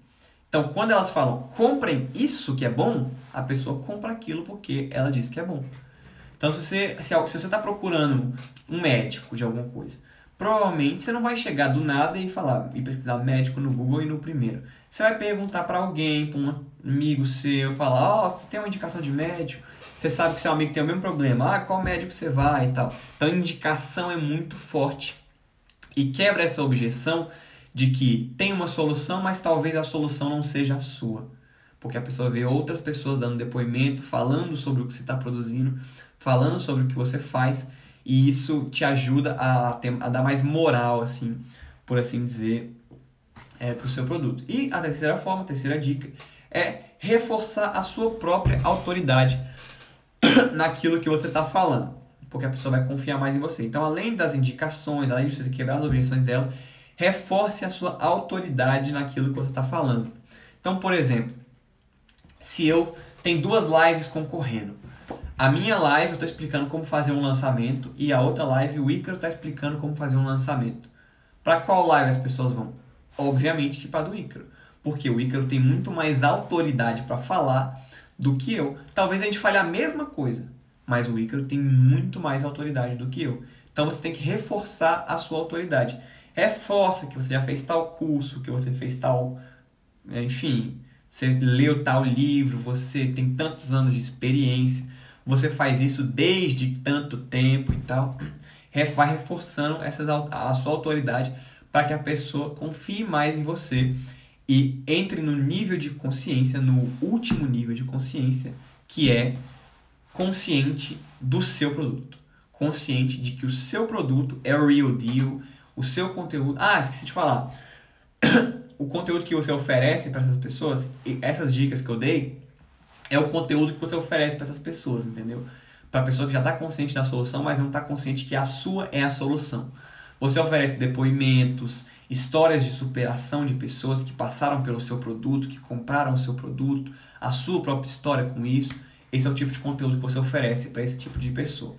Então, quando elas falam, comprem isso que é bom, a pessoa compra aquilo porque ela disse que é bom. Então, se você se, se você está procurando um médico de alguma coisa, provavelmente você não vai chegar do nada e falar e pesquisar médico no Google e no primeiro. Você vai perguntar para alguém, para um amigo seu, falar: Ó, oh, você tem uma indicação de médico? Você sabe que seu amigo tem o mesmo problema. Ah, qual médico você vai e tal. Então, a indicação é muito forte e quebra essa objeção de que tem uma solução, mas talvez a solução não seja a sua. Porque a pessoa vê outras pessoas dando depoimento, falando sobre o que você está produzindo, falando sobre o que você faz, e isso te ajuda a, ter, a dar mais moral, assim, por assim dizer, é, para o seu produto. E a terceira forma, a terceira dica, é reforçar a sua própria autoridade [COUGHS] naquilo que você está falando, porque a pessoa vai confiar mais em você. Então, além das indicações, além de você quebrar as objeções dela, reforce a sua autoridade naquilo que você está falando. Então, por exemplo, se eu tenho duas lives concorrendo, a minha live eu estou explicando como fazer um lançamento e a outra live o Ícaro está explicando como fazer um lançamento. Para qual live as pessoas vão? Obviamente que para do Ícaro, porque o Ícaro tem muito mais autoridade para falar do que eu. Talvez a gente fale a mesma coisa, mas o Ícaro tem muito mais autoridade do que eu. Então você tem que reforçar a sua autoridade. Reforça que você já fez tal curso, que você fez tal. Enfim, você leu tal livro, você tem tantos anos de experiência, você faz isso desde tanto tempo e tal. Vai reforçando essas, a sua autoridade para que a pessoa confie mais em você e entre no nível de consciência, no último nível de consciência, que é consciente do seu produto. Consciente de que o seu produto é o real deal, o seu conteúdo. Ah, esqueci de falar. [COUGHS] o conteúdo que você oferece para essas pessoas, essas dicas que eu dei, é o conteúdo que você oferece para essas pessoas, entendeu? Para a pessoa que já está consciente da solução, mas não está consciente que a sua é a solução. Você oferece depoimentos, histórias de superação de pessoas que passaram pelo seu produto, que compraram o seu produto, a sua própria história com isso. Esse é o tipo de conteúdo que você oferece para esse tipo de pessoa.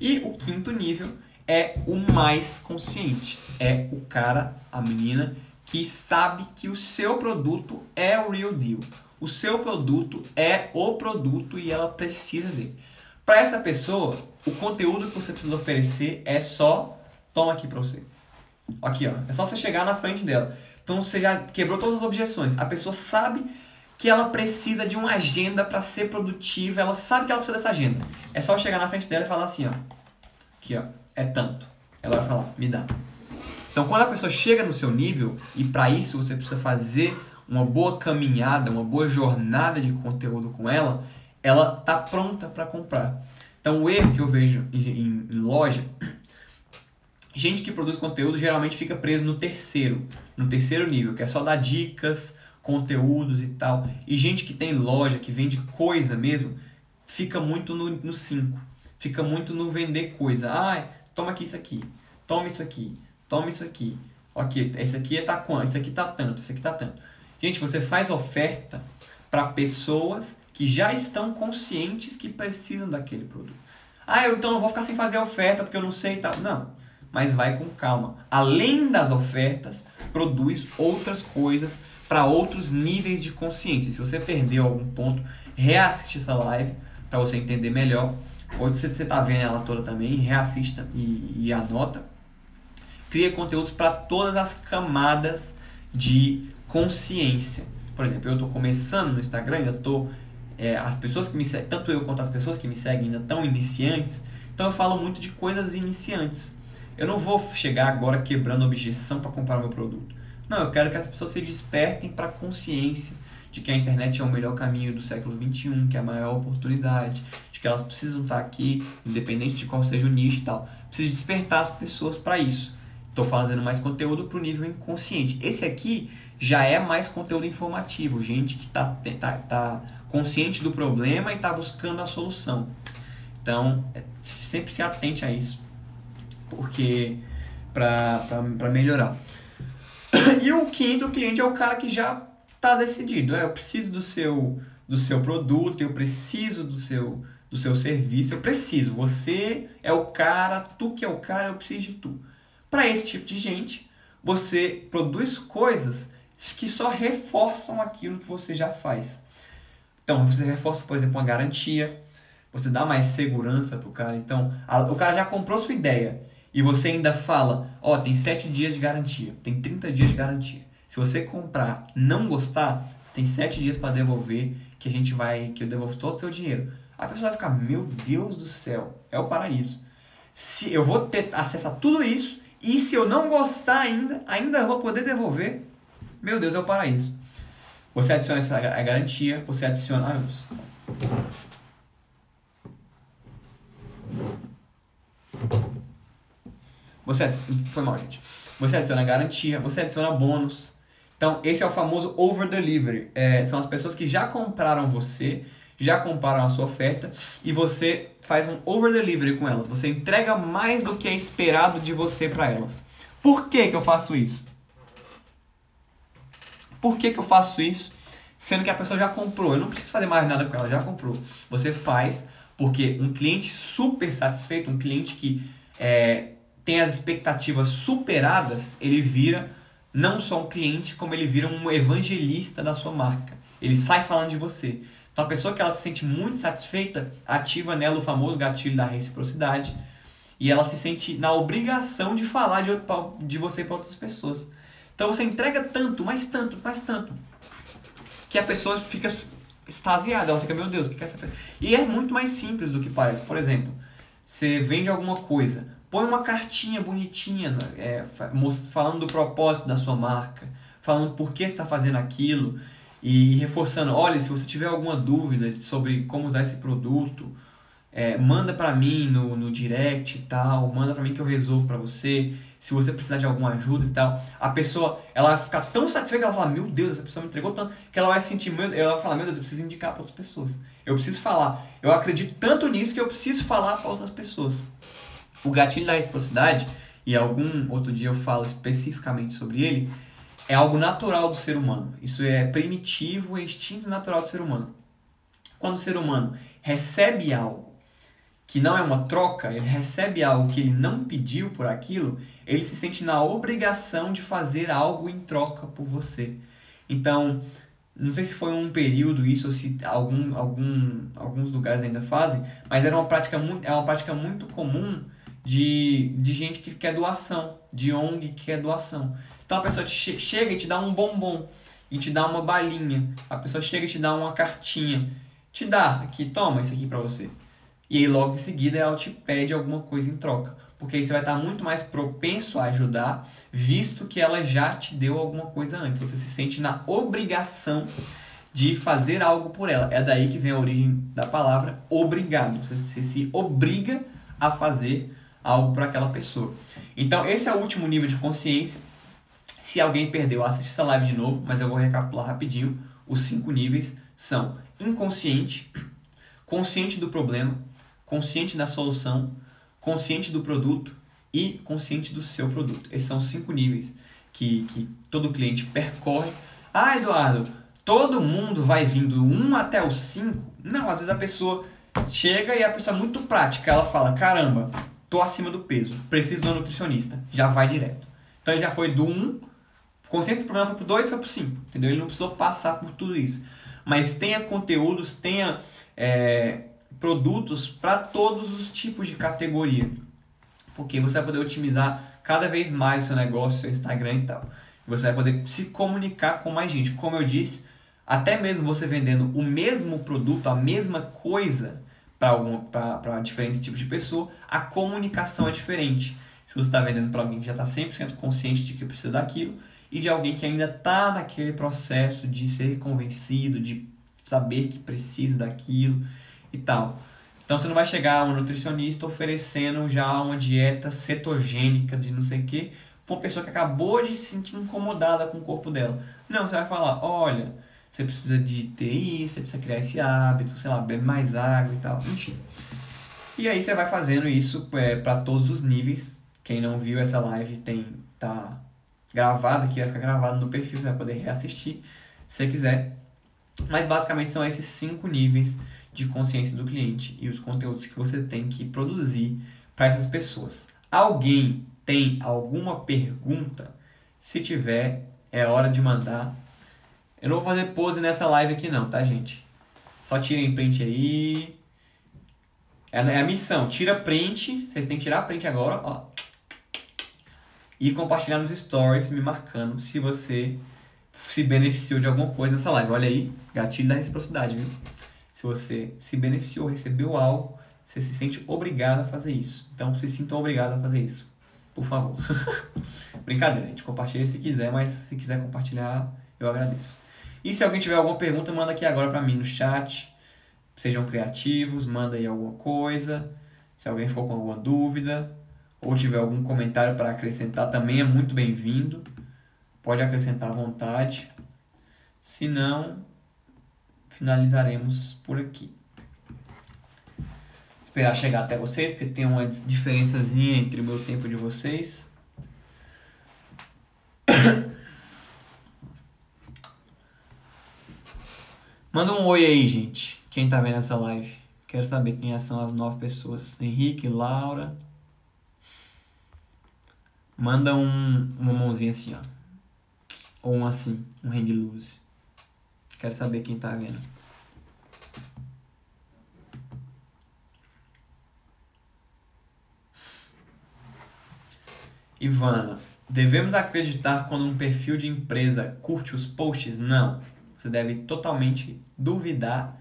E o quinto nível é o mais consciente. É o cara, a menina, que sabe que o seu produto é o real deal. O seu produto é o produto e ela precisa dele. Para essa pessoa, o conteúdo que você precisa oferecer é só toma aqui para você. Aqui, ó. É só você chegar na frente dela. Então você já quebrou todas as objeções. A pessoa sabe que ela precisa de uma agenda para ser produtiva, ela sabe que ela precisa dessa agenda. É só chegar na frente dela e falar assim, ó. Aqui, ó. É tanto. Ela vai falar, me dá. Então, quando a pessoa chega no seu nível, e para isso você precisa fazer uma boa caminhada, uma boa jornada de conteúdo com ela, ela tá pronta para comprar. Então, o erro que eu vejo em, em, loja [CLEARS THROAT] gente que produz conteúdo geralmente fica preso no terceiro, no terceiro nível, que é só dar dicas, conteúdos e tal. E gente que tem loja, que vende coisa mesmo, fica muito no 5. Fica muito no vender coisa. Ah, toma aqui isso aqui. Toma isso aqui. Toma isso aqui. Ok, esse aqui tá quanto? Esse aqui tá tanto, esse aqui tá tanto. Gente, você faz oferta para pessoas que já estão conscientes que precisam daquele produto. Ah, eu então não vou ficar sem fazer oferta porque eu não sei e tal. Não mas vai com calma. Além das ofertas, produz outras coisas para outros níveis de consciência. Se você perdeu algum ponto, reassiste essa live para você entender melhor. Ou se você está vendo ela toda também, reassista e, e anota. Cria conteúdos para todas as camadas de consciência. Por exemplo, eu estou começando no Instagram, ainda estou. É, as pessoas que me seguem, tanto eu quanto as pessoas que me seguem ainda estão iniciantes, então eu falo muito de coisas iniciantes. Eu não vou chegar agora quebrando objeção para comprar meu produto. Não, eu quero que as pessoas se despertem para a consciência de que a internet é o melhor caminho do século XXI, que é a maior oportunidade, de que elas precisam estar aqui, independente de qual seja o nicho e tal. Preciso despertar as pessoas para isso. Estou fazendo mais conteúdo para o nível inconsciente. Esse aqui já é mais conteúdo informativo, gente que está tá, tá consciente do problema e está buscando a solução. Então, é, sempre se atente a isso porque para melhorar. [COUGHS] E o quinto cliente é o cara que já está decidido. É, eu preciso do seu, do seu produto, eu preciso do seu, do seu serviço, eu preciso. Você é o cara, tu que é o cara, eu preciso de tu. Para esse tipo de gente, você produz coisas que só reforçam aquilo que você já faz. Então, você reforça, por exemplo, uma garantia, você dá mais segurança para o cara. Então, a, o cara já comprou sua ideia e você ainda fala, ó, oh, tem 7 dias de garantia, tem 30 dias de garantia. Se você comprar, não gostar, você tem 7 dias para devolver, que a gente vai, que eu devolvo todo o seu dinheiro. A pessoa vai ficar, meu Deus do céu, é o paraíso. Se eu vou ter acesso a tudo isso e se eu não gostar ainda, ainda vou poder devolver. Meu Deus, é o paraíso. Você adiciona essa garantia, você adiciona, ai meu Deus. Você foi mal, gente. Você adiciona garantia, você adiciona bônus. Então, esse é o famoso over delivery. É, são as pessoas que já compraram você, já compraram a sua oferta e você faz um over delivery com elas. Você entrega mais do que é esperado de você para elas. Por que, que eu faço isso? Por que, que eu faço isso? Sendo que a pessoa já comprou. Eu não preciso fazer mais nada com ela, já comprou. Você faz porque um cliente super satisfeito, um cliente que é, tem as expectativas superadas, ele vira não só um cliente, como ele vira um evangelista da sua marca. Ele sai falando de você. Então a pessoa que ela se sente muito satisfeita, ativa nela o famoso gatilho da reciprocidade. E ela se sente na obrigação de falar de, de você para outras pessoas. Então você entrega tanto, mais tanto, mais tanto, que a pessoa fica extasiada, ela fica, meu Deus, o que, é essa E é muito mais simples do que parece. Por exemplo, você vende alguma coisa, põe uma cartinha bonitinha, é, falando do propósito da sua marca, falando por que está fazendo aquilo e reforçando, olha, se você tiver alguma dúvida sobre como usar esse produto, é, manda para mim no, no direct e tal, manda para mim que eu resolvo para você se você precisar de alguma ajuda e tal, a pessoa, ela vai ficar tão satisfeita que ela fala, meu Deus, essa pessoa me entregou tanto, que ela vai sentir, ela vai falar, meu Deus, eu preciso indicar para outras pessoas. Eu preciso falar. Eu acredito tanto nisso que eu preciso falar para outras pessoas. O gatilho da reciprocidade, e algum outro dia eu falo especificamente sobre ele, é algo natural do ser humano. Isso é primitivo, é instinto natural do ser humano. Quando o ser humano recebe algo que não é uma troca, ele recebe algo que ele não pediu por aquilo, ele se sente na obrigação de fazer algo em troca por você. Então, não sei se foi um período isso ou se algum, algum, alguns lugares ainda fazem, mas era uma prática muito, é uma prática muito comum de, de gente que quer doação, de ONG que quer doação. Então a pessoa che chega e te dá um bombom, e te dá uma balinha, a pessoa chega e te dá uma cartinha, te dá aqui, toma isso aqui para você. E aí logo em seguida ela te pede alguma coisa em troca. Porque aí você vai estar muito mais propenso a ajudar, visto que ela já te deu alguma coisa antes. Você se sente na obrigação de fazer algo por ela. É daí que vem a origem da palavra obrigado. Você se obriga a fazer algo para aquela pessoa. Então, esse é o último nível de consciência. Se alguém perdeu, assiste essa live de novo, mas eu vou recapitular rapidinho. Os cinco níveis são inconsciente, consciente do problema, consciente da solução, consciente do produto e consciente do seu produto. Esses são cinco níveis que, que todo cliente percorre. Ah, Eduardo, todo mundo vai vindo do 1 até o 5? Não, às vezes a pessoa chega e a pessoa é muito prática. Ela fala, caramba, tô acima do peso, preciso de um nutricionista. Já vai direto. Então ele já foi do 1, consciência do problema foi pro 2, foi pro 5. Entendeu? Ele não precisou passar por tudo isso. Mas tenha conteúdos, tenha é, produtos para todos os tipos de categoria. Porque você vai poder otimizar cada vez mais seu negócio, seu Instagram e tal. Você vai poder se comunicar com mais gente. Como eu disse, até mesmo você vendendo o mesmo produto, a mesma coisa para diferentes tipos de pessoa, a comunicação é diferente. Se você está vendendo para alguém que já está 100% consciente de que precisa daquilo, e de alguém que ainda está naquele processo de ser convencido, de saber que precisa daquilo e tal. Então você não vai chegar a um nutricionista oferecendo já uma dieta cetogênica de não sei o que para uma pessoa que acabou de se sentir incomodada com o corpo dela. Não, você vai falar, olha, você precisa de ter isso, você precisa criar esse hábito, sei lá, beber mais água e tal, enfim. E aí você vai fazendo isso é, para todos os níveis. Quem não viu essa live tem tá gravado aqui, vai ficar gravado no perfil, você vai poder reassistir se quiser. Mas basicamente são esses cinco níveis de consciência do cliente e os conteúdos que você tem que produzir para essas pessoas. Alguém tem alguma pergunta? Se tiver, é hora de mandar. Eu não vou fazer pose nessa live aqui não, tá, gente? Só tirem print aí. É, é a missão. Tira print. Vocês têm que tirar print agora, ó. E compartilhar nos stories, me marcando se você se beneficiou de alguma coisa nessa live. Olha aí, gatilho da reciprocidade, viu? Se você se beneficiou, recebeu algo, você se sente obrigado a fazer isso. Então, se sinta obrigado a fazer isso. Por favor. [LAUGHS] Brincadeira, gente. Compartilha se quiser, mas se quiser compartilhar, eu agradeço. E se alguém tiver alguma pergunta, manda aqui agora para mim no chat. Sejam criativos, manda aí alguma coisa. Se alguém for com alguma dúvida ou tiver algum comentário para acrescentar, também é muito bem-vindo. Pode acrescentar à vontade. Se não, finalizaremos por aqui. Esperar chegar até vocês, porque tem uma diferençazinha entre o meu tempo de vocês. [COUGHS] Manda um oi aí, gente. Quem tá vendo essa live? Quero saber quem são as nove pessoas. Henrique, Laura. Manda um, uma mãozinha assim, ó. Ou um assim, um hang loose. Quero saber quem tá vendo. Ivana, devemos acreditar quando um perfil de empresa curte os posts? Não. Você deve totalmente duvidar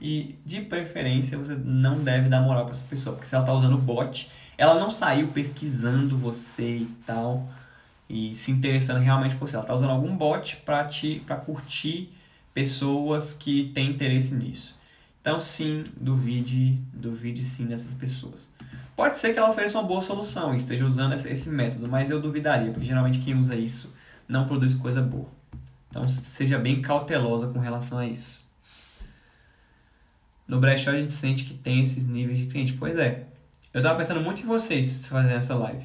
e, de preferência, você não deve dar moral para essa pessoa, porque se ela está usando bot, ela não saiu pesquisando você e tal e se interessando realmente por você. Ela está usando algum bot para te para curtir pessoas que têm interesse nisso. Então, sim, duvide, duvide sim dessas pessoas. Pode ser que ela ofereça uma boa solução e esteja usando esse método, mas eu duvidaria, porque geralmente quem usa isso não produz coisa boa. Então seja bem cautelosa com relação a isso. No brechó a gente sente que tem esses níveis de cliente. Pois é. Eu tava pensando muito em vocês fazendo essa live.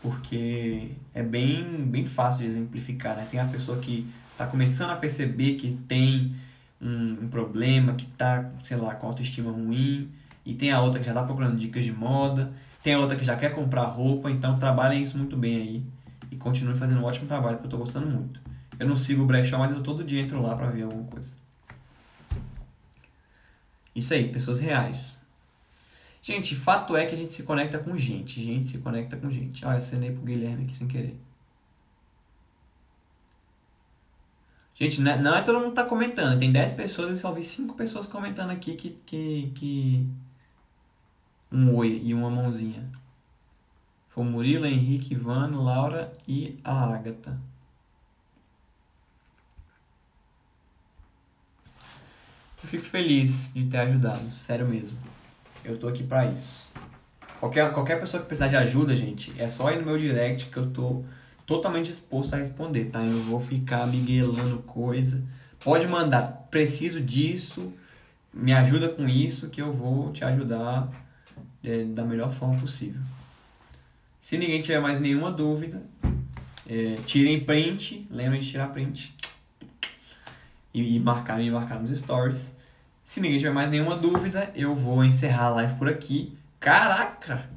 Porque é bem, bem fácil de exemplificar, né? Tem a pessoa que está começando a perceber que tem um, um, problema, que tá, sei lá, com autoestima ruim. E tem a outra que já está procurando dicas de moda. Tem a outra que já quer comprar roupa. Então trabalhem isso muito bem aí. E continuem fazendo um ótimo trabalho, porque eu estou gostando muito. Eu não sigo o brechó, mas eu todo dia entro lá para ver alguma coisa. Isso aí, pessoas reais. Gente, fato é que a gente se conecta com gente. Gente se conecta com gente. Olha, eu acenei pro Guilherme aqui sem querer. Gente, não é, não todo mundo que tá comentando. Tem 10 pessoas e só vi 5 pessoas comentando aqui que, que, que. Um oi e uma mãozinha. Foi Murilo, Henrique, Ivan, Laura e a Agatha. Eu fico feliz de ter ajudado, sério mesmo. Eu tô aqui para isso. Qualquer, qualquer pessoa que precisar de ajuda, gente, é só ir no meu direct que eu tô totalmente disposto a responder, tá? Eu vou ficar miguelando coisa. Pode mandar, preciso disso, me ajuda com isso que eu vou te ajudar é, da melhor forma possível. Se ninguém tiver mais nenhuma dúvida, é, tirem print, lembrem de tirar print e, e marcar, me marcar nos stories. Se ninguém tiver mais nenhuma dúvida, eu vou encerrar a live por aqui. Caraca!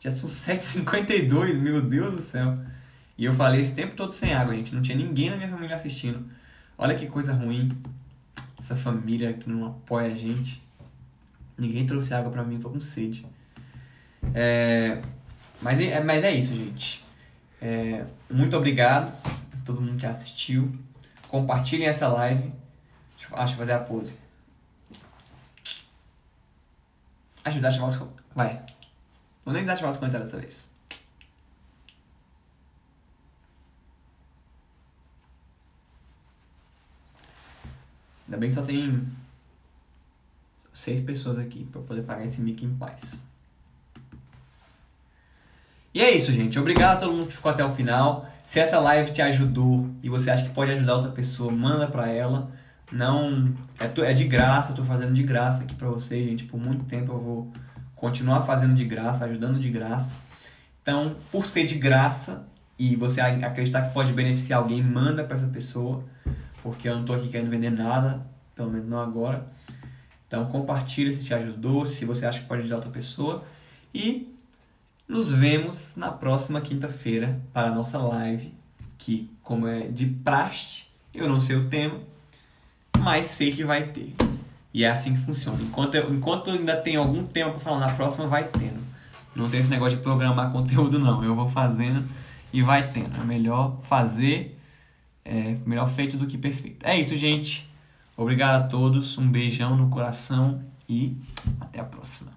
Já são 7h52, meu Deus do céu. E eu falei esse tempo todo sem água, gente. Não tinha ninguém na minha família assistindo. Olha que coisa ruim. Essa família que não apoia a gente. Ninguém trouxe água pra mim, eu tô com sede. É... Mas, é, mas é isso, gente. É... Muito obrigado a todo mundo que assistiu. Compartilhem essa live. Deixa eu, ah, deixa eu fazer a pose. Acho que desativar os Vai. Vou nem desativar os comentários dessa vez. Ainda bem que só tem seis pessoas aqui para poder pagar esse mic em paz. E é isso, gente. Obrigado a todo mundo que ficou até o final. Se essa live te ajudou e você acha que pode ajudar outra pessoa, manda pra ela. Não. É, é de graça, eu tô fazendo de graça aqui pra vocês, gente. Por muito tempo eu vou continuar fazendo de graça, ajudando de graça. Então, por ser de graça e você acreditar que pode beneficiar alguém, manda para essa pessoa, porque eu não tô aqui querendo vender nada, pelo menos não agora. Então, compartilha se te ajudou, se você acha que pode ajudar outra pessoa. E nos vemos na próxima quinta-feira para a nossa live, que, como é de praxe, eu não sei o tema, mas sei que vai ter. E é assim que funciona. Enquanto, eu, enquanto ainda tem algum tema para falar na próxima, vai tendo. Não tem esse negócio de programar conteúdo, não. Eu vou fazendo e vai tendo. É melhor fazer, é melhor feito do que perfeito. É isso, gente. Obrigado a todos. Um beijão no coração e até a próxima.